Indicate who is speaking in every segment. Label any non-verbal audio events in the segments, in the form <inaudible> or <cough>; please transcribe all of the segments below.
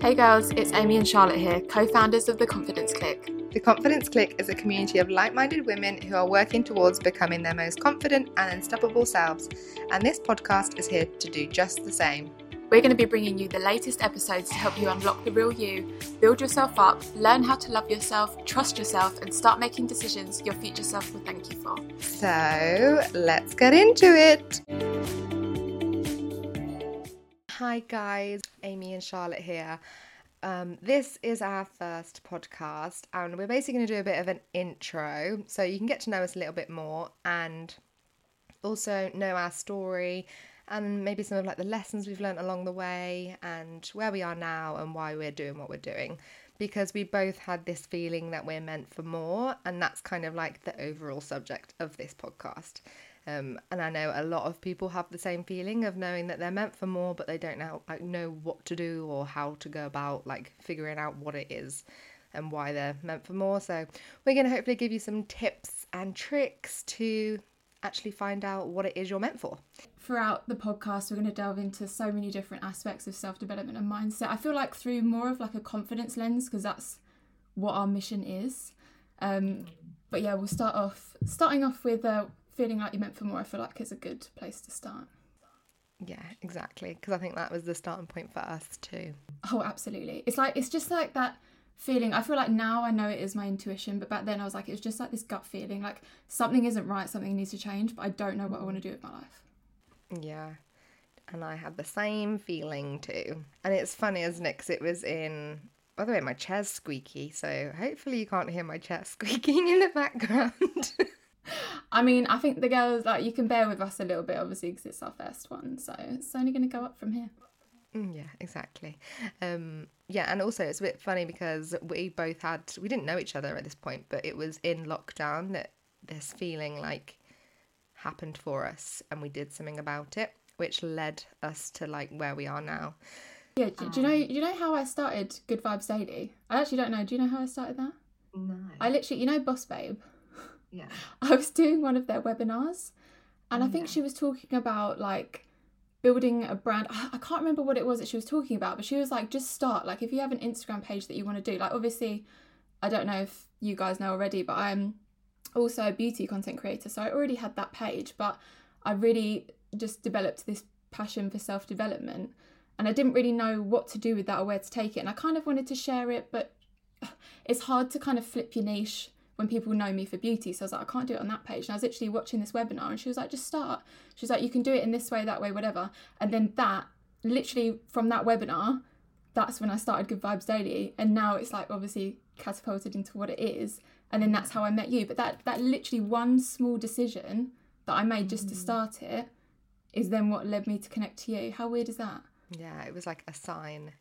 Speaker 1: Hey girls, it's Amy and Charlotte here, co founders of The Confidence Clique.
Speaker 2: The Confidence Clique is a community of like minded women who are working towards becoming their most confident and unstoppable selves, and this podcast is here to do just the same.
Speaker 1: We're going to be bringing you the latest episodes to help you unlock the real you, build yourself up, learn how to love yourself, trust yourself, and start making decisions your future self will thank you for.
Speaker 2: So let's get into it. Hi, guys, Amy and Charlotte here. Um, this is our first podcast, and we're basically going to do a bit of an intro so you can get to know us a little bit more and also know our story and maybe some of like the lessons we've learned along the way and where we are now and why we're doing what we're doing because we both had this feeling that we're meant for more and that's kind of like the overall subject of this podcast um, and I know a lot of people have the same feeling of knowing that they're meant for more, but they don't know like know what to do or how to go about like figuring out what it is and why they're meant for more. So we're going to hopefully give you some tips and tricks to actually find out what it is you're meant for.
Speaker 1: Throughout the podcast, we're going to delve into so many different aspects of self development and mindset. I feel like through more of like a confidence lens because that's what our mission is. Um, but yeah, we'll start off starting off with uh, feeling like you're meant for more, I feel like it's a good place to start.
Speaker 2: Yeah, exactly. Because I think that was the starting point for us too.
Speaker 1: Oh, absolutely. It's like, it's just like that feeling. I feel like now I know it is my intuition, but back then I was like, it's just like this gut feeling like something isn't right, something needs to change, but I don't know what I want to do with my life.
Speaker 2: Yeah. And I had the same feeling too. And it's funny, isn't it? Because it was in by the way, my chair's squeaky, so hopefully you can't hear my chair <laughs> squeaking in the background. <laughs> <laughs>
Speaker 1: I mean, I think the girls like you can bear with us a little bit, obviously, because it's our first one, so it's only going to go up from here.
Speaker 2: Mm, yeah, exactly. Um, yeah, and also it's a bit funny because we both had we didn't know each other at this point, but it was in lockdown that this feeling like happened for us, and we did something about it, which led us to like where we are now.
Speaker 1: Yeah, do, um, do you know? Do you know how I started Good Vibes Daily? I actually don't know. Do you know how I started that?
Speaker 2: No.
Speaker 1: I literally, you know, Boss Babe.
Speaker 2: Yeah. <laughs>
Speaker 1: I was doing one of their webinars and I oh, think yeah. she was talking about like building a brand. <sighs> I can't remember what it was that she was talking about, but she was like, just start. Like, if you have an Instagram page that you want to do, like, obviously, I don't know if you guys know already, but I'm also a beauty content creator. So I already had that page, but I really just developed this passion for self development. And I didn't really know what to do with that or where to take it. And I kind of wanted to share it, but <sighs> it's hard to kind of flip your niche when people know me for beauty. So I was like, I can't do it on that page. And I was literally watching this webinar and she was like, just start. She was like, you can do it in this way, that way, whatever. And then that, literally from that webinar, that's when I started Good Vibes Daily. And now it's like obviously catapulted into what it is. And then that's how I met you. But that that literally one small decision that I made just to mm. start it is then what led me to connect to you. How weird is that?
Speaker 2: Yeah, it was like a sign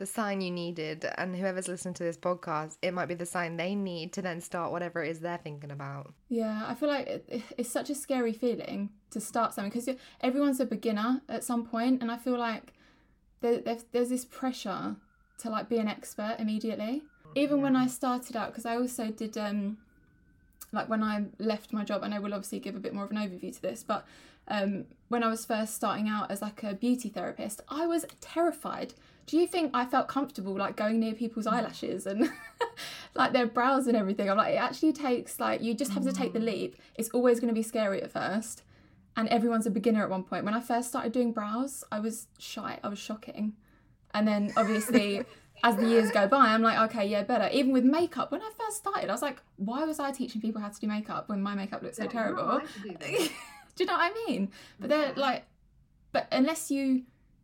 Speaker 2: the sign you needed, and whoever's listening to this podcast, it might be the sign they need to then start whatever it is they're thinking about.
Speaker 1: Yeah, I feel like it, it's such a scary feeling to start something because everyone's a beginner at some point, and I feel like there, there's, there's this pressure to like be an expert immediately. Even yeah. when I started out, because I also did um like when I left my job, and I will obviously give a bit more of an overview to this, but um, when I was first starting out as like a beauty therapist, I was terrified do you think I felt comfortable like going near people's mm. eyelashes and <laughs> like their brows and everything? I'm like, it actually takes like you just have to take the mm. leap. It's always going to be scary at first, and everyone's a beginner at one point. When I first started doing brows, I was shy. I was shocking, and then obviously. <laughs> as the years go by, I'm like, okay, yeah, better. Even with makeup, when I first started, I was like, why was I teaching people how to do makeup when my makeup looked so terrible? do, <laughs> do you know what I mean? But they're like, but unless you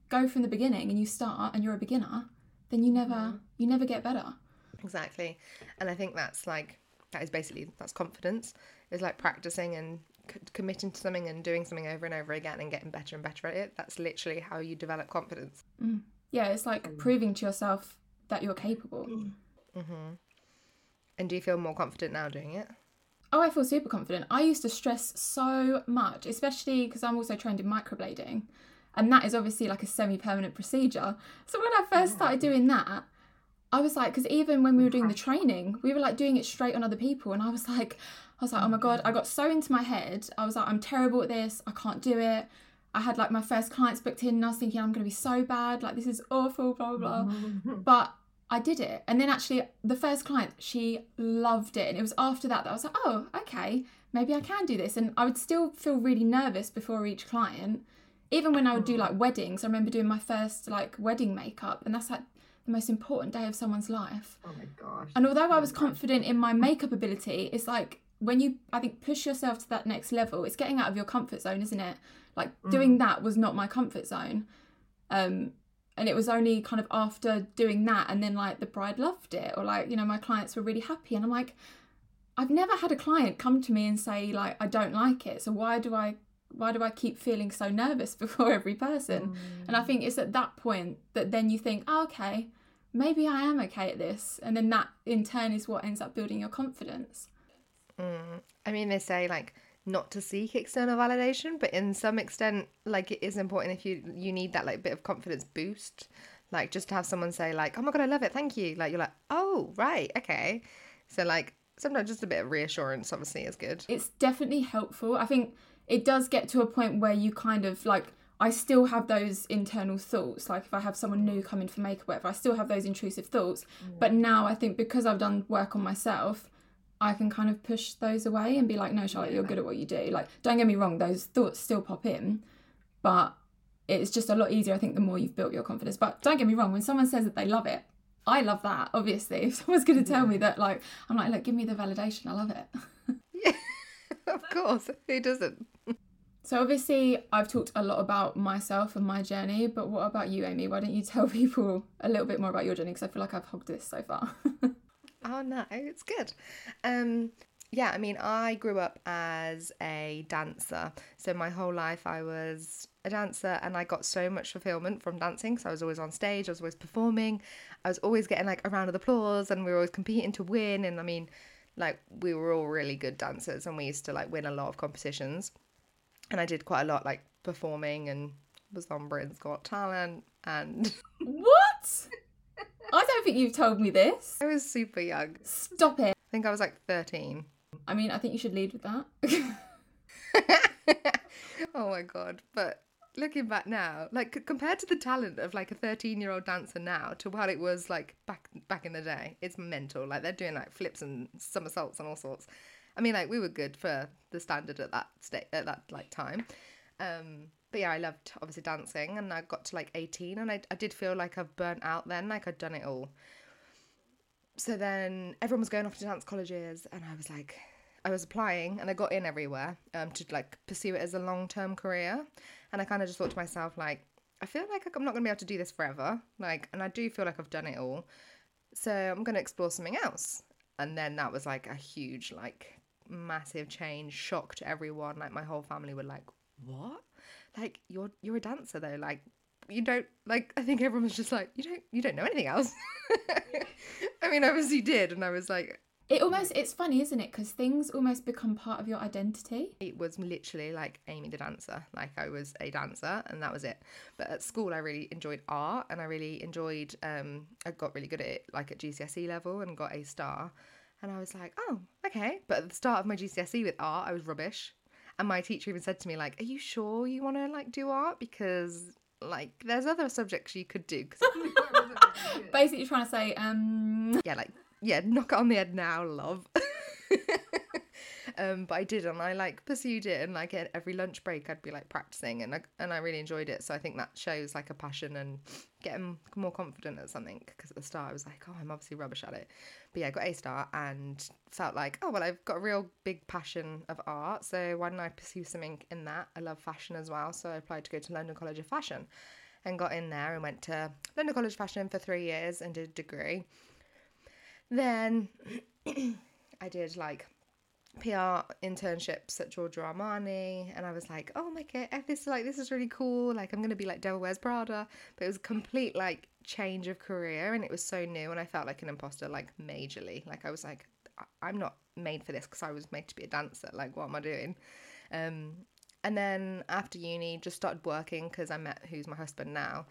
Speaker 1: go from the beginning and you start and you're a beginner, then you never mm-hmm. you never get better.
Speaker 2: Exactly. And I think that's like that is basically that's confidence. Is like practicing and c- committing to something and doing something over and over again and getting better and better at it. That's literally how you develop confidence.
Speaker 1: Mm. Yeah, it's like mm. proving to yourself that you're capable.
Speaker 2: Mm-hmm. And do you feel more confident now doing it?
Speaker 1: Oh, I feel super confident. I used to stress so much, especially because I'm also trained in microblading and that is obviously like a semi-permanent procedure so when i first started doing that i was like because even when we were doing the training we were like doing it straight on other people and i was like i was like oh my god i got so into my head i was like i'm terrible at this i can't do it I had like my first clients booked in and I was thinking I'm going to be so bad, like this is awful, blah, blah, blah. <laughs> but I did it. And then actually, the first client, she loved it. And it was after that that I was like, oh, okay, maybe I can do this. And I would still feel really nervous before each client. Even when I would do like weddings, I remember doing my first like wedding makeup, and that's like the most important day of someone's life.
Speaker 3: Oh my gosh.
Speaker 1: And although I was confident in my makeup ability, it's like when you, I think, push yourself to that next level, it's getting out of your comfort zone, isn't it? Like doing that was not my comfort zone. Um, and it was only kind of after doing that and then like the bride loved it or like, you know, my clients were really happy. And I'm like, I've never had a client come to me and say like I don't like it. So why do I why do I keep feeling so nervous <laughs> before every person? And I think mm. it's at that point that then you think, oh, okay, maybe I am okay at this. And then that in turn is what ends up building your confidence. Mm.
Speaker 2: I mean, they say like not to seek external validation, but in some extent, like it is important if you you need that like bit of confidence boost, like just to have someone say like, "Oh my god, I love it, thank you." Like you're like, "Oh right, okay." So like sometimes just a bit of reassurance obviously is good.
Speaker 1: It's definitely helpful. I think it does get to a point where you kind of like I still have those internal thoughts. Like if I have someone new come in for makeup, whatever, I still have those intrusive thoughts. Mm. But now I think because I've done work on myself, I can kind of push those away and be like, no, Charlotte, you're good at what you do. Like, don't get me wrong, those thoughts still pop in, but it's just a lot easier, I think, the more you've built your confidence. But don't get me wrong, when someone says that they love it, I love that, obviously. <laughs> If someone's going to tell me that, like, I'm like, look, give me the validation. I love it. <laughs> <laughs>
Speaker 2: of course, who doesn't?
Speaker 1: So obviously, I've talked a lot about myself and my journey, but what about you, Amy? Why don't you <laughs> tell people a little bit more about your journey? Because I feel like I've hogged this so far. <laughs>
Speaker 2: Oh no, it's good. Um, yeah, I mean, I grew up as a dancer, so my whole life I was a dancer, and I got so much fulfillment from dancing. So I was always on stage, I was always performing, I was always getting like a round of applause, and we were always competing to win. And I mean, like we were all really good dancers, and we used to like win a lot of competitions. And I did quite a lot like performing and was on Britain's Got Talent, and
Speaker 1: what? I don't think you've told me this.
Speaker 2: I was super young.
Speaker 1: Stop it.
Speaker 2: I think I was like thirteen.
Speaker 1: I mean, I think you should lead with that. <laughs> <laughs>
Speaker 2: oh my god! But looking back now, like compared to the talent of like a thirteen-year-old dancer now to what it was like back back in the day, it's mental. Like they're doing like flips and somersaults and all sorts. I mean, like we were good for the standard at that state at that like time. Um, but yeah, I loved obviously dancing, and I got to like eighteen, and I I did feel like I've burnt out then, like I'd done it all. So then everyone was going off to dance colleges, and I was like, I was applying, and I got in everywhere um, to like pursue it as a long term career, and I kind of just thought to myself like, I feel like I'm not going to be able to do this forever, like, and I do feel like I've done it all, so I'm going to explore something else. And then that was like a huge like massive change, shock to everyone. Like my whole family were like, "What? Like you're you're a dancer though? Like you don't like?" I think everyone was just like, "You don't you don't know anything else." <laughs> I mean, obviously did, and I was like,
Speaker 1: It almost, it's funny, isn't it? Because things almost become part of your identity.
Speaker 2: it was literally like Amy the dancer. Like I was a dancer and that was it. But at school I really enjoyed art and I really enjoyed um I got really good at it like at GCSE level and got a star. And I was like, "Oh, okay." But at the start of my GCSE with art, I was rubbish. And my teacher even said to me like, "Are you sure you want to like do art because like there's other subjects you could do. <laughs>
Speaker 1: Basically, trying to say, um,
Speaker 2: yeah, like yeah, knock it on the head now, love. <laughs> um, but I did, and I like pursued it, and like at every lunch break, I'd be like practicing, and I, and I really enjoyed it. So I think that shows like a passion and getting more confident at something. Because at the start, I was like, oh, I'm obviously rubbish at it. But yeah, I got a star and felt like, oh well, I've got a real big passion of art, so why don't I pursue something in that? I love fashion as well, so I applied to go to London College of Fashion. And got in there and went to London College of Fashion for three years and did a degree. Then <clears throat> I did like PR internships at Giorgio Armani, and I was like, oh my god, this like this is really cool. Like I'm gonna be like Devil Wears Prada, but it was a complete like change of career, and it was so new, and I felt like an imposter, like majorly. Like I was like, I- I'm not made for this because I was made to be a dancer. Like what am I doing? Um, and then after uni, just started working because I met who's my husband now.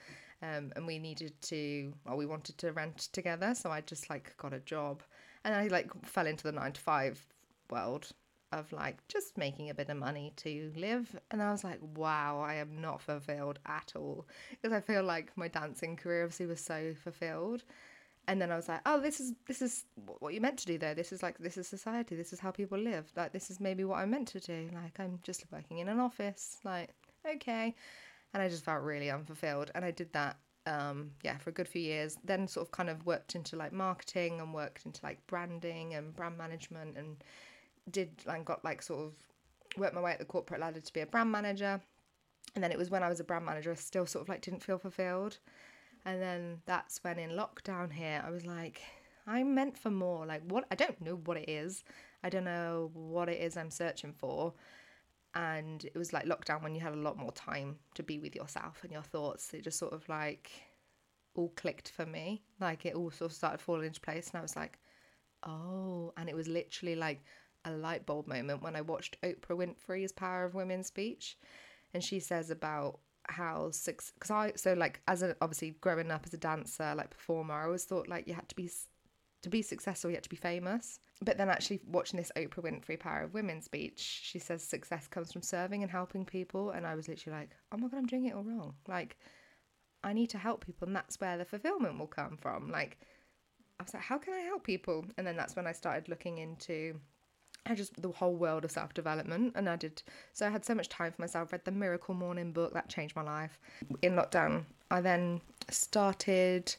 Speaker 2: Um, and we needed to, well, we wanted to rent together. So I just like got a job and I like fell into the nine to five world. of like just making a bit of money to live. And I was like, wow, I am not fulfilled at all. Because I feel like my dancing career obviously was so fulfilled. And then I was like, oh, this is this is what you're meant to do though. This is like this is society. This is how people live. Like this is maybe what I'm meant to do. Like I'm just working in an office. Like okay, and I just felt really unfulfilled. And I did that um, yeah, for a good few years. Then sort of kind of worked into like marketing and worked into like branding and brand management and did and got like sort of worked my way up the corporate ladder to be a brand manager. And then it was when I was a brand manager, I still sort of like didn't feel fulfilled. And then that's when in lockdown here, I was like, I'm meant for more. Like, what? I don't know what it is. I don't know what it is I'm searching for and it was like lockdown when you had a lot more time to be with yourself and your thoughts. It just sort of like all clicked for me. Like it all sort of started falling into place and i was like oh and it was literally like a light bulb moment when i watched oprah winfrey's power of women speech. And she says about how six because i so like as a obviously growing up as a dancer like performer i always thought like you had to be to be successful you to be famous but then actually watching this Oprah Winfrey Power of Women speech, she says success comes from serving and helping people. And I was literally like, oh my God, I'm doing it all wrong. Like, I need to help people. And that's where the fulfillment will come from. Like, I was like, how can I help people? And then that's when I started looking into I just the whole world of self development, and I did. So I had so much time for myself. Read the Miracle Morning book that changed my life. In lockdown, I then started.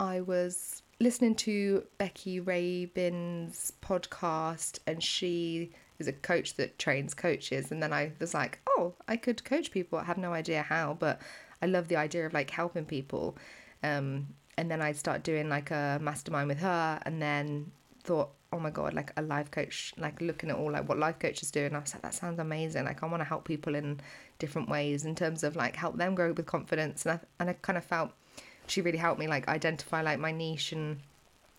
Speaker 2: I was listening to Becky Rabin's podcast, and she is a coach that trains coaches. And then I was like, oh, I could coach people. I have no idea how, but I love the idea of like helping people. Um, and then I start doing like a mastermind with her, and then thought, oh my god, like a life coach, like looking at all like what life coaches do, and I was like, that sounds amazing. Like I want to help people in different ways in terms of like help them grow with confidence, and I and I kind of felt she really helped me like identify like my niche and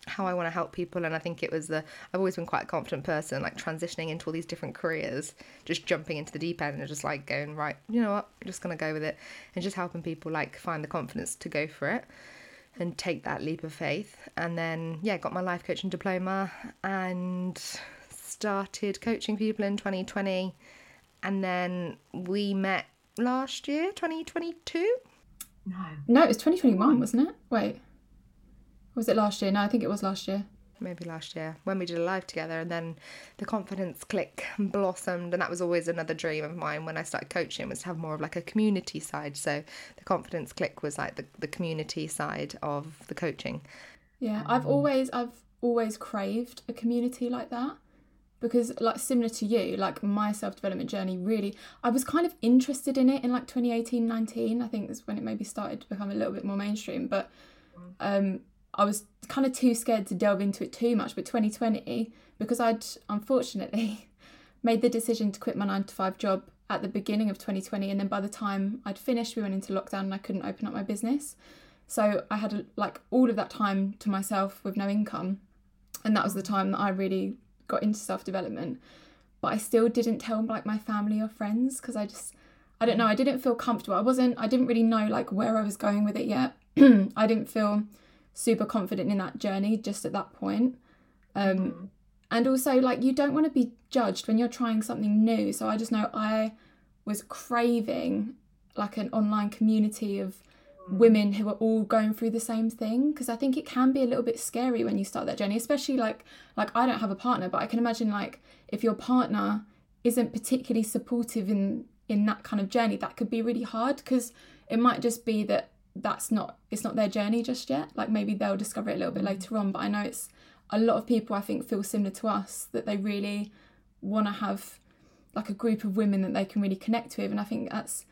Speaker 2: how I want to help people. And I think it was the I've always been quite a confident person, like transitioning into all these different careers, just jumping into the deep end and just like going right, you know what, I'm just gonna go with it, and just helping people like find the confidence to go for it and take that leap of faith. And then yeah, got my life coaching diploma and started coaching people in 2020, and then we met last year, 2022.
Speaker 1: No. No, it was 2021, wasn't it? Wait. Was it last year? No, I think it was last year.
Speaker 2: Maybe last year when we did a live together, and then the confidence clique blossomed, and that was always another dream of mine when I started coaching was to have more of like a community side. So the confidence clique was like the, the community side of the coaching.
Speaker 1: Yeah, I've um, always I've always craved a community like that because like similar to you like my self-development journey really i was kind of interested in it in like 2018 19 i think that's when it maybe started to become a little bit more mainstream but um i was kind of too scared to delve into it too much. But 2020 because i'd unfortunately <laughs> made the decision to quit my 9 to 5 job at the beginning of 2020 and then by the time i'd finished we went into lockdown and i couldn't open up my business. So i had like all of that time to myself with no income and that was the time that i really got into self development, but I still didn't tell like my family or friends because I just I don't know I didn't feel comfortable. I wasn't I didn't really know like where I was going with it yet. <clears throat> I didn't feel super confident in that journey just at that point. Um, mm-hmm. And also like you don't want to be judged when you're trying something new. So I just know I was craving like an online community of Mm. women who are all going through the same thing because i think it can be a little bit scary when you start that journey especially like like i don't have a partner but i can imagine like if your partner isn't particularly supportive in in that kind of journey that could be really hard because it might just be that that's not it's not their journey just yet. Like maybe they'll discover it a little bit mm. later on but i know it's a lot of people i think feel similar to us that they really want to have like a group of women that they can really connect with and i think that's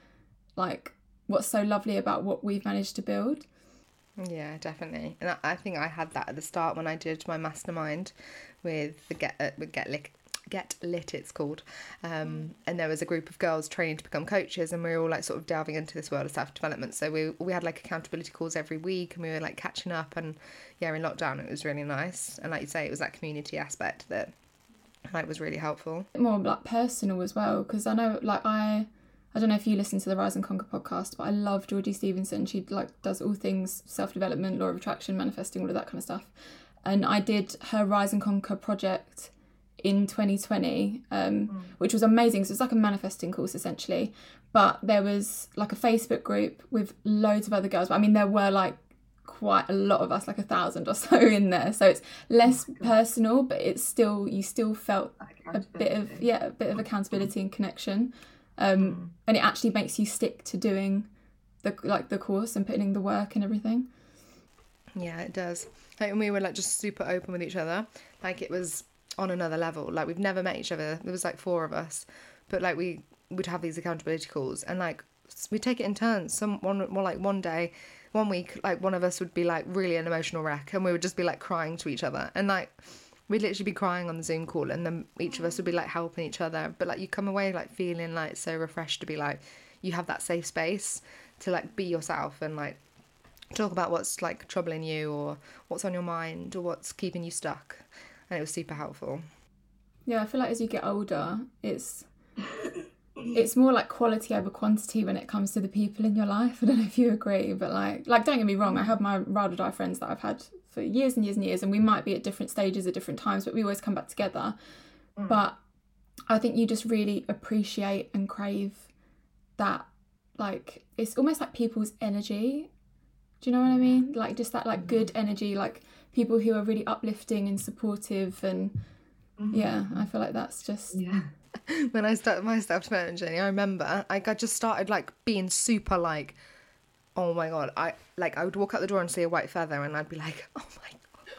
Speaker 1: like what's so lovely about what we've managed to build.
Speaker 2: Yeah, definitely. And I, think I had that at the start when I did my mastermind with the Get uh, with Get Lit. Get Lit, it's called. Um, and there was a group of girls training to become coaches, and we were all like sort of delving into this world of self development. So we we had like accountability calls every week, and we were like catching up. And yeah, in lockdown, it was really nice. And like you say, it was that community aspect that like was really helpful.
Speaker 1: More like personal as well, because I know like I I don't know if you listen to the Rise and Conquer podcast, but I love Georgie Stevenson. She like does all things self development, law of attraction, manifesting, all of that kind of stuff. And I did her Rise and Conquer project in 2020, um, which was amazing. So it's like a manifesting course essentially. But there was like a Facebook group with loads of other girls. But I mean, there were like quite a lot of us, like a thousand or <laughs> so in there. So it's less personal, but it's still you still felt a bit of yeah, a bit of accountability and connection. Um, and it actually makes you stick to doing the like the course and putting in the work and everything.
Speaker 2: Yeah, it does. Like, and we were like just super open with each other. Like it was on another level. Like we've never met each other. There was like four of us, but like we would have these accountability calls and like we take it in turns. Some one, more like one day, one week, like one of us would be like really an emotional wreck, and we would just be like crying to each other, and like we'd literally be crying on the Zoom call, and then each of us would be like helping each other. But like you come away like feeling like so refreshed to be like you have that safe space to like be yourself and like talk about what's like troubling you or what's on your mind or what's keeping you stuck and it was super helpful
Speaker 1: Yeah, I feel like as you get older, it's it's more like quality over quantity when it comes to the people in your life. <laughs> I don't know if you agree, but like like don't get me wrong, I have my ride or die friends that I've had for years and years and years, and we might be at different stages at different times, but we always come back together. Mm. But I think you just really appreciate and crave that like it's almost like people's energy. Do you know what I mean? Like just that like good mm-hmm. energy, like people who are really uplifting and supportive and mm-hmm. yeah, I feel like that's just
Speaker 3: Yeah. <laughs>
Speaker 2: when I started my self development journey, I remember like I just started like being super like, oh my god, I like I would walk out the door and see a white feather and I'd be like, <laughs> oh my god.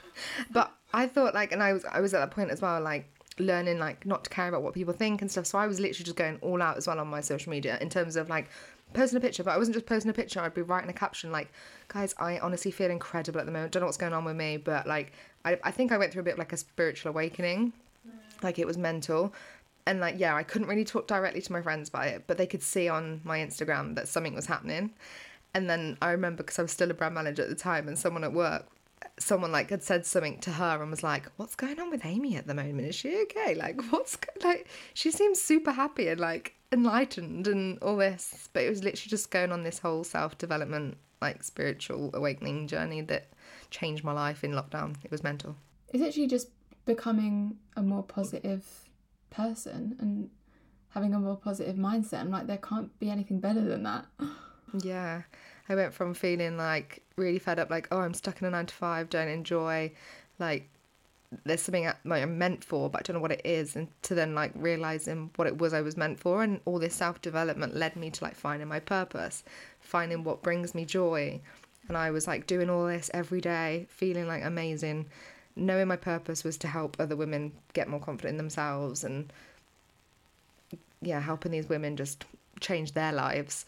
Speaker 2: But I thought like, and I was I was at that point as well, like learning like not to care about what people think and stuff. So I was literally just going all out as well on my social media in terms of like posting a picture, but I wasn't just posting a picture. I'd be writing a caption like, guys, I honestly feel incredible at the moment. Don't know what's going on with me, but like I I think I went through a bit of like a spiritual awakening mm. like it was mental and like yeah i couldn't really talk directly to my friends about it but they could see on my instagram that something was happening and then i remember because i was still a brand manager at the time and someone at work someone like had said something to her and was like what's going on with amy at the moment is she okay like what's like she seems super happy and like enlightened and all this but it was literally just going on this whole self-development like spiritual awakening journey that changed my life in lockdown it was mental
Speaker 1: it's actually just becoming a more positive person and having a more positive mindset. I'm like, there can't be anything better than that.
Speaker 2: Yeah. I went from feeling like really fed up, like, oh, I'm stuck in a nine to five, don't enjoy, like, there's something I'm meant for, but I don't know what it is, and to then like realizing what it was I was meant for. And all this self development led me to like finding my purpose, finding what brings me joy. And I was like doing all this every day, feeling like amazing, knowing my purpose was to help other women get more confident in themselves and yeah, helping these women just change their lives.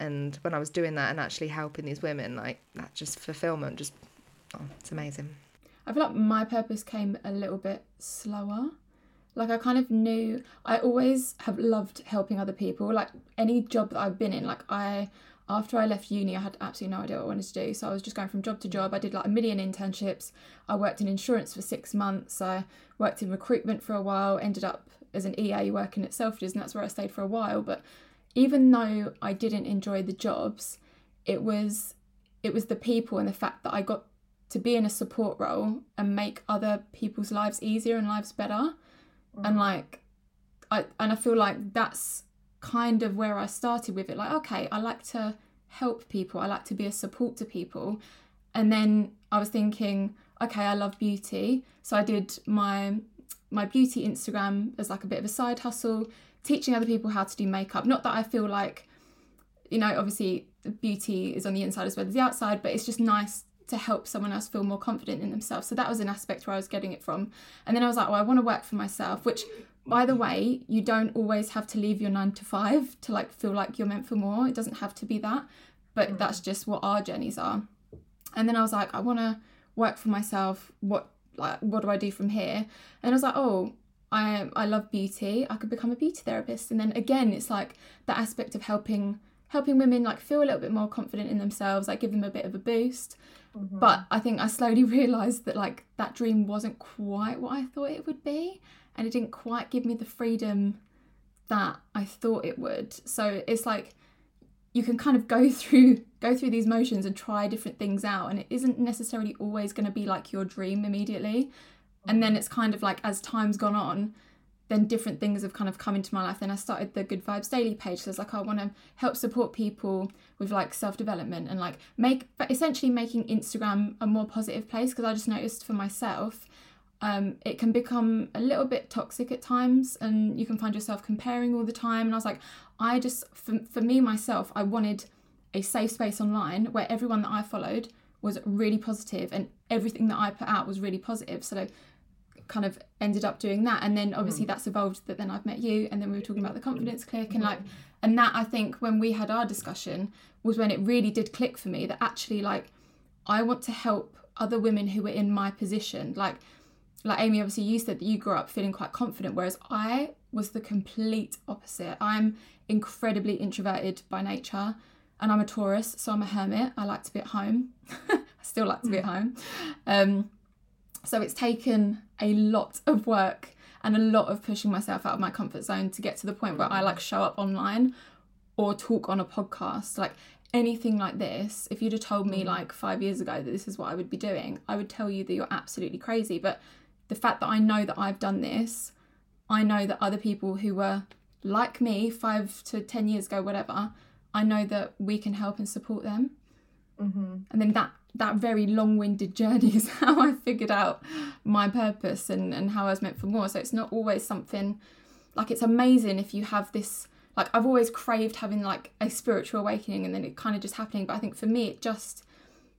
Speaker 2: And when I was doing that and actually helping these women, like that just fulfillment, just oh, it's amazing.
Speaker 1: I feel like my purpose came a little bit slower. Like I kind of knew I always have loved helping other people. Like any job that I've been in, like I after I left uni, I had absolutely no idea what I wanted to do. So I was just going from job to job. I did like a million internships. I worked in insurance for six months. I worked in recruitment for a while. Ended up as an EA working at Selfridges, and that's where I stayed for a while. But even though I didn't enjoy the jobs, it was it was the people and the fact that I got to be in a support role and make other people's lives easier and lives better. And mm. like I and I feel like that's kind of where I started with it. Like, okay, I like to help people. I like to be a support to people. And then I was thinking, okay, I love beauty. So I did my my beauty Instagram as like a bit of a side hustle, teaching other people how to do makeup. Not that I feel like, you know, obviously beauty is on the inside as well as the outside, but it's just nice to help someone else feel more confident in themselves. So that was an aspect where I was getting it from. And then I was like, well, I want to work for myself, which by the way, you don't always have to leave your nine to five to like feel like you're meant for more. It doesn't have to be that, but mm. that's just what our journeys are. And then I was like, I want to work for myself. What like what do I do from here? And I was like, oh, I I love beauty. I could become a beauty therapist. And then again, it's like the aspect of helping helping women like feel a little bit more confident in themselves, like give them a bit of a boost. Mm-hmm. But I think I slowly <laughs> realized that like that dream wasn't quite what I thought it would be, and it didn't quite give me the freedom that I thought it would. So it's like you can kind of go <laughs> through go through these motions and try different things out and it isn't necessarily always going to be like your dream immediately And then it's kind of like as time's gone on, then different things have kind of come into my life. Then I started the Good Vibes Daily page. So it's like I want to help support people with like self development and like make, but essentially making Instagram a more positive place because I just noticed for myself, um, it can become a little bit toxic at times and you can find yourself comparing all the time. And I was like, I just, for, for me myself, I wanted a safe space online where everyone that I followed was really positive and everything that I put out was really positive. So kind of ended up doing that. And then obviously hmm. that's evolved that then I've met you and then we were talking about the confidence clique and hmm. like and that I think when we had our discussion was when it really did click for me that actually like I want to help other women who were in my position. Like like Amy, obviously you said that you grew up feeling quite confident, whereas I was the complete opposite. I'm incredibly introverted by nature and I'm a Taurus, so I'm a hermit. I like to be at home. <laughs> I still like to be at hmm. home. Um, so it's taken a lot of work and a lot of pushing myself out of my comfort zone to get to the point where I like show up online or talk on a podcast. Like anything like this, if you'd have told me like five years ago that this is what I would be doing, I would tell you that you're absolutely crazy. But the fact that I know that I've done this, I know that other people who were like me five to ten years ago, whatever, I know that we can help and support them.
Speaker 2: Mm-hmm.
Speaker 1: And then that that very long-winded journey <laughs> is how I figured out my purpose and and how I was meant for more. So it's not always something like it's amazing if you have this like I've always craved having like a spiritual awakening and then it kind of just happening. But I think for me it just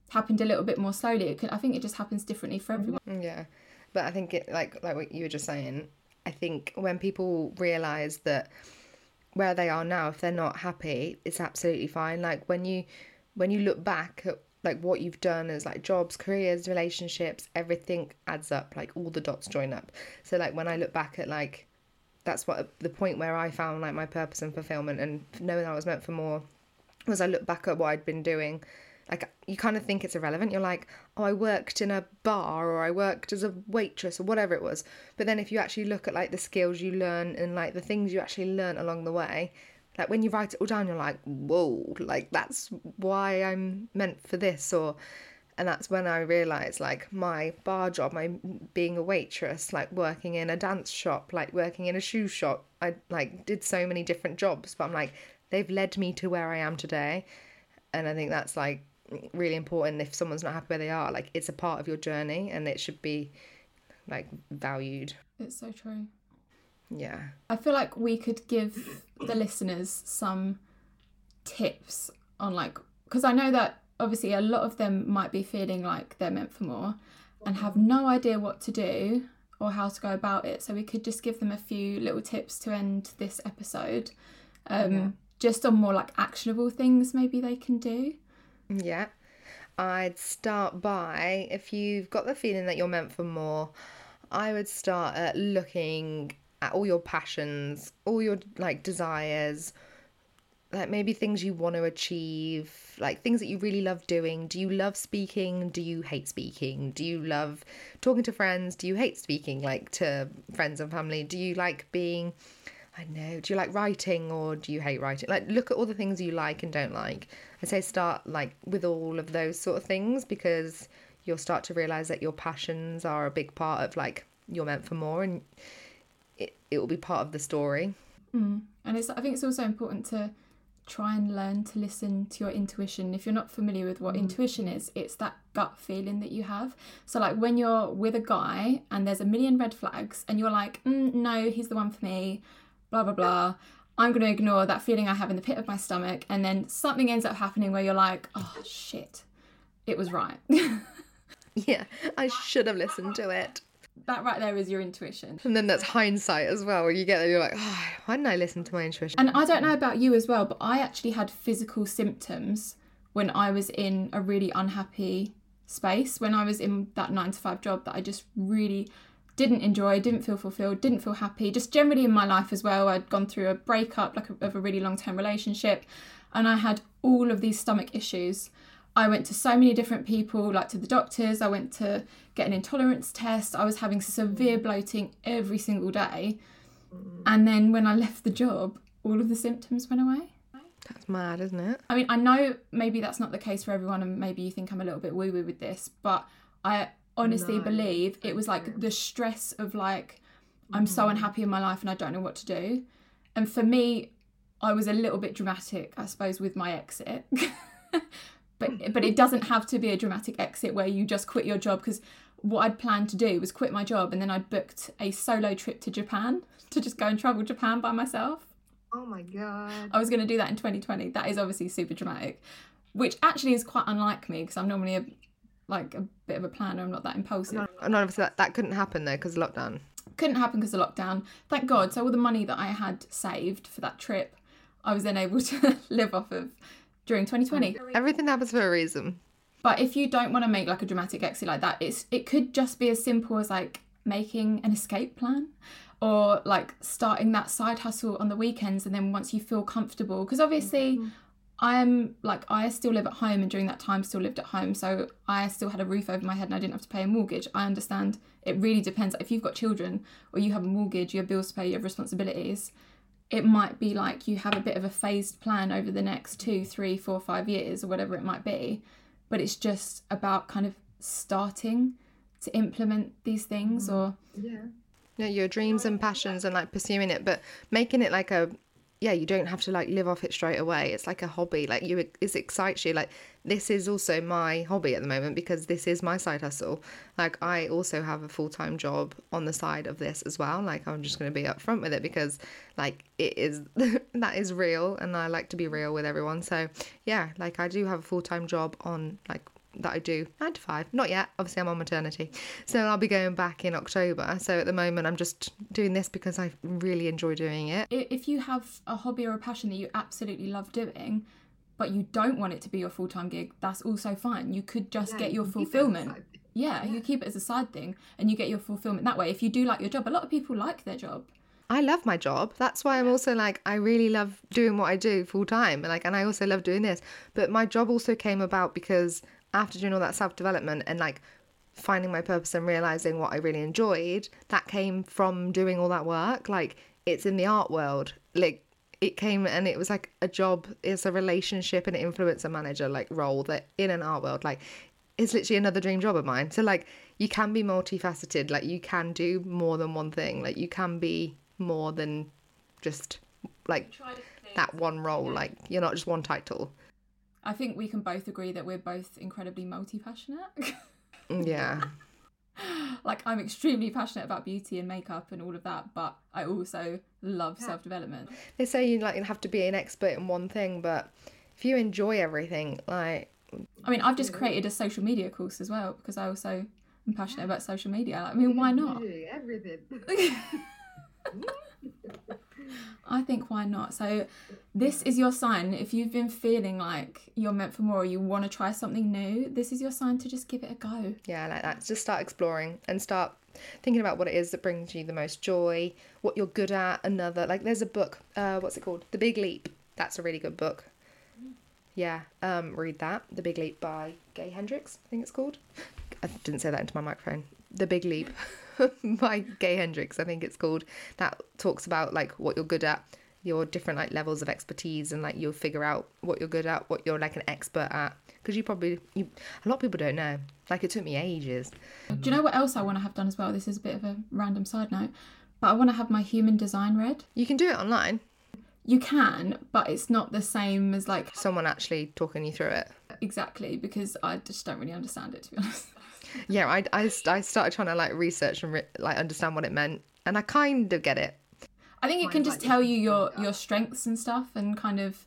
Speaker 1: happened a little bit more slowly. Could, I think it just happens differently for everyone. Mm-hmm.
Speaker 2: Yeah, but I think it like like what you were just saying. I think when people realize that where they are now, if they're not happy, it's absolutely fine. Like when you when you look back at like what you've done as like jobs, careers, relationships, everything adds up. Like all the dots join up. So like when I look back at like that's what the point where I found like my purpose and fulfillment and knowing I was meant for more was I look back at what I'd been doing like you kind of think it's irrelevant you're like oh i worked in a bar or i worked as a waitress or whatever it was but then if you actually look at like the skills you learn and like the things you actually learn along the way like when you write it all down you're like whoa like that's why i'm meant for this or and that's when i realized like my bar job my being a waitress like working in a dance shop like working in a shoe shop i like did so many different jobs but i'm like they've led me to where i am today. And i think that's like really important if someone's not happy where they are. Like it's a part of your journey and it should be like valued.
Speaker 1: It's so true.
Speaker 2: Yeah
Speaker 1: I feel like we could give the listeners some tips on like because I know that obviously a lot of them might be feeling like they're meant for more and have no idea what to do or how to go about it. So we could just give them a few little tips to end this episode. Um
Speaker 2: Yeah.
Speaker 1: just on more like actionable things maybe they can do.
Speaker 2: Yeah. I'd start by if you've got the feeling that you're meant for more, I would start at looking at all your passions, all your like desires, like maybe things you want to achieve, like things that you really love doing. Do you love speaking? Do you hate speaking? Do you love talking to friends? Do you hate speaking like to friends and family? Do you like being I know. Do you like writing or do you hate writing? Like, look at all the things you like and don't like. I say start like with all of those sort of things because you'll start to realize that your passions are a big part of like you're meant for more, and it it will be part of the story.
Speaker 1: Mm. And it's I think it's also important to try and learn to listen to your intuition. If you're not familiar with what intuition is, it's that gut feeling that you have. So like when you're with a guy and there's a million red flags and you're like, mm, no, he's the one for me, blah blah blah. I'm going to ignore that feeling I have in the pit of my stomach, and then something ends up happening where you're like, oh shit, it was right. <laughs>
Speaker 2: Yeah, I should have listened to it.
Speaker 1: That right there is your intuition.
Speaker 2: And then that's hindsight as well. You get there, you're like, oh, why didn't I listen to my intuition?
Speaker 1: And I don't know about you as well, but I actually had physical symptoms when I was in a really unhappy space, when I was in that nine to five job that I just really didn't enjoy, didn't feel fulfilled, didn't feel happy, just generally in my life as well. I'd gone through a breakup, like a, of a really long term relationship, and I had all of these stomach issues. I went to so many different people, like to the doctors. I went to get an intolerance test. I was having severe bloating every single day. And then when I left the job, all of the symptoms went away.
Speaker 2: That's mad, isn't it?
Speaker 1: I mean, I know maybe that's not the case for everyone, and maybe you think I'm a little bit woo woo with this, but I honestly
Speaker 2: No,
Speaker 1: believe it was like the stress of like I'm so
Speaker 2: Mm.
Speaker 1: unhappy in my life and I don't know what to do. And for me, I was a little bit dramatic, I suppose, with my exit. <laughs> but but it doesn't have to be a dramatic exit where you just quit your job because what I'd planned to do was quit my job and then I'd booked a solo trip to Japan <laughs> to just go and travel Japan by myself.
Speaker 2: Oh my god.
Speaker 1: I was going to do that in 2020. That is obviously super dramatic, which actually is quite unlike me because I'm normally a like a bit of a planner. I'm not that impulsive.
Speaker 2: And obviously that, that couldn't happen though because of lockdown.
Speaker 1: Couldn't happen because of lockdown. Thank God. So all the money that I had saved for that trip, I was then able <laughs> to live off of during 2020.
Speaker 2: Everything happens for a reason.
Speaker 1: But if you don't want to make like a dramatic exit like that, it's it could just be as simple as like making an escape plan or like starting that side hustle on the weekends and then once you feel comfortable because obviously mm-hmm. I'm like I still live at home and during that time still lived at home so I still had a roof over my head and I didn't have to pay a mortgage. I understand it really depends if you've got children or you have a mortgage, you have bills to pay, you have responsibilities. It might be like you have a bit of a phased plan over the next two, three, four, five years or whatever it might be but it's just about kind of starting to implement these things mm. or
Speaker 2: Yeah. Yeah, your dreams and passions and like pursuing it, but making it like a yeah, you don't have to like live off it straight away. It's like a hobby. Like you it excites you. Like this is also my hobby at the moment because this is my side hustle. Like I also have a full-time job on the side of this as well. Like I'm just going to be upfront with it because like it is <laughs> that is real and I like to be real with everyone. So, yeah, like I do have a full-time job on like that I do nine to five. Not yet. Obviously, I'm on maternity, so I'll be going back in October. So at the moment, I'm just doing this because I really enjoy doing it.
Speaker 1: if you have a hobby or a passion that you absolutely love doing but you don't want it to be your full-time gig that's also fine you could just get your fulfillment yeah, you keep it as a side thing and you get your fulfillment that way if you do like your job a lot of people like their job
Speaker 2: I love my job. That's why I'm also like I really love doing what I do full time. Like and I also love doing this. But my job also came about because after doing all that self development and like finding my purpose and realizing what I really enjoyed, that came from doing all that work. Like it's in the art world. Like it came and it was like a job, it's a relationship and influencer manager like role that in an art world. Like it's literally another dream job of mine. So like you can be multifaceted, like you can do more than one thing. Like you can be more than just like that one role. Like you're not just one title.
Speaker 1: I think we can both agree that we're both incredibly multi-passionate mm,
Speaker 2: Yeah. <laughs>
Speaker 1: like i'm extremely passionate about beauty and makeup and all of that but i also love self-development
Speaker 2: They say you like have to be an expert in one thing, but if you enjoy everything, like
Speaker 1: I mean, I've just mm. created a social media course as well because I also am passionate about social media. Like, I mean, why not?
Speaker 2: everything. <laughs> <laughs>
Speaker 1: I think why not? So, this is your sign. If you've been feeling like you're meant for more or you want to try something new, this is your sign to just give it a go.
Speaker 2: Yeah, like that. Just start exploring and start thinking about what it is that brings you the most joy, what you're good at. Another like there's a book. Uh, what's it called? The Big Leap. That's a really good book. Yeah, um, read that. The Big Leap by Gay Hendricks. I think it's called. I didn't say that into my microphone. The Big Leap <laughs> <laughs> by Gay Hendricks. I think it's called. That talks about like what you're good at, your different like levels of expertise, and like you'll figure out what you're good at, what you're like an expert at. Because you probably you a lot of people don't know. Like it took me ages.
Speaker 1: Do you know what else I want to have done as well? This is a bit of a random side note, but I want to have my human design read.
Speaker 2: You can do it online.
Speaker 1: You can, but it's not the same as like
Speaker 2: Someone actually talking you through it.
Speaker 1: exactly because I just don't really understand it to be honest.
Speaker 2: Yeah, I, I, I started trying to like research and re- like understand what it meant, and I kind of get it.
Speaker 1: I think it can just tell you your your strengths and stuff and kind of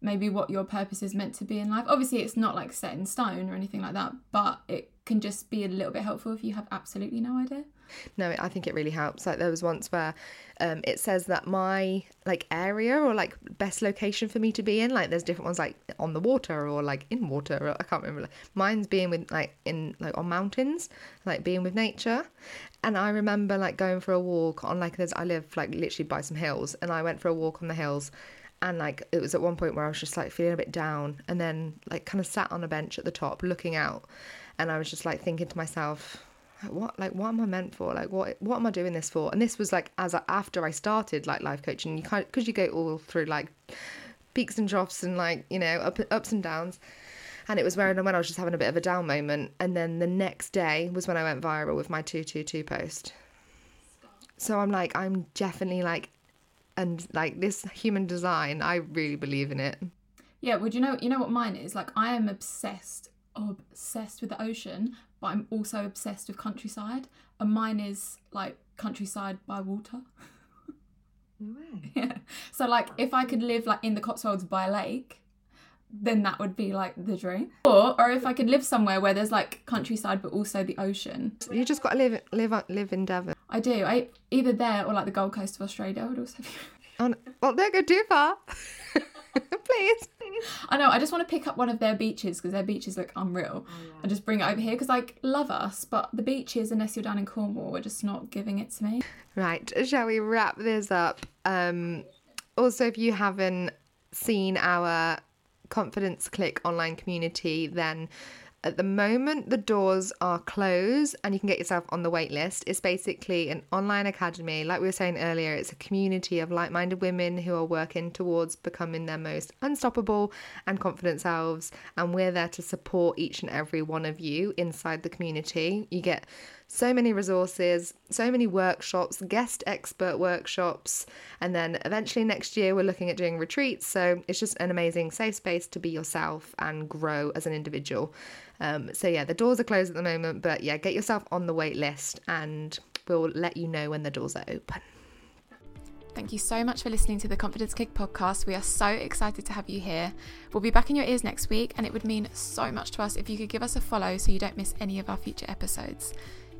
Speaker 1: maybe what your purpose is meant to be in life. Obviously it's not like set in stone or anything like that, but it can just be a little bit helpful if you have absolutely no idea.
Speaker 2: No, I think it really helps. Like there was once where um, it says that my like area or like best location for me to be in, like there's different ones like on the water or like in water. Or, I can't remember. Like, Mine's being with like in like on mountains, like being with nature. And I remember like going for a walk on like there's I live like literally by some hills, and I went for a walk on the hills. And like it was at one point where I was just like feeling a bit down, and then like kind of sat on a bench at the top looking out, and I was just like thinking to myself, what like what am I meant for? Like what what am I doing this for? And this was like as I, after I started like life coaching, you kind because you go all through like peaks and troughs and like you know up, ups and downs. And it was where when I was just having a bit of a down moment. And then the next day was when I went viral with my 222 post. So I'm like, I'm definitely like, and like this human design, I really believe in it.
Speaker 1: Yeah, would you know you know what mine is? Like I am obsessed obsessed with the ocean, but I'm also obsessed with countryside. And mine is like countryside by water. <laughs>
Speaker 2: No way.
Speaker 1: yeah. So like if I could live like in the Cotswolds by a lake, then that would be like the dream. Or or if I could live somewhere where there's like countryside but also the ocean.
Speaker 2: You just got to live live uh, live in Devon.
Speaker 1: I do. I either there or like the Gold Coast of Australia would also be <laughs>
Speaker 2: Oh, well, don't go too far. <laughs> <laughs> Please.
Speaker 1: I know. I just want to pick up one of their beaches because their beaches look unreal, and just bring it over here because like love us, but the beaches, unless you're down in Cornwall, are just not giving it to me.
Speaker 2: Right, shall we wrap this up? Um, also, if you haven't seen our Confidence Clique online community, then at the moment the doors are closed and you can get yourself on the wait list. It's basically an online academy. Like we were saying earlier, it's a community of like minded women who are working towards becoming their most unstoppable and confident selves. And we're there to support each and every one of you inside the community. You get so many resources, so many workshops, guest expert workshops, and then eventually next year we're looking at doing retreats. So it's just an amazing safe space to be yourself and grow as an individual. Um, so yeah, the doors are closed at the moment, but yeah, get yourself on the wait list and we'll let you know when the doors are open.
Speaker 1: Thank you so much for listening to the Confidence Clique podcast. We are so excited to have you here. We'll be back in your ears next week, and it would mean so much to us if you could give us a follow so you don't miss any of our future episodes.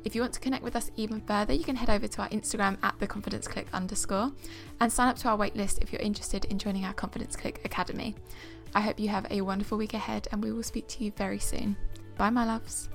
Speaker 1: If you want to connect with us even further, you can head over to our Instagram at the Confidence Clique underscore and sign up to our waitlist if you're interested in joining our Confidence Clique Academy. I hope you have a wonderful week ahead and we will speak to you very soon. Bye, my loves.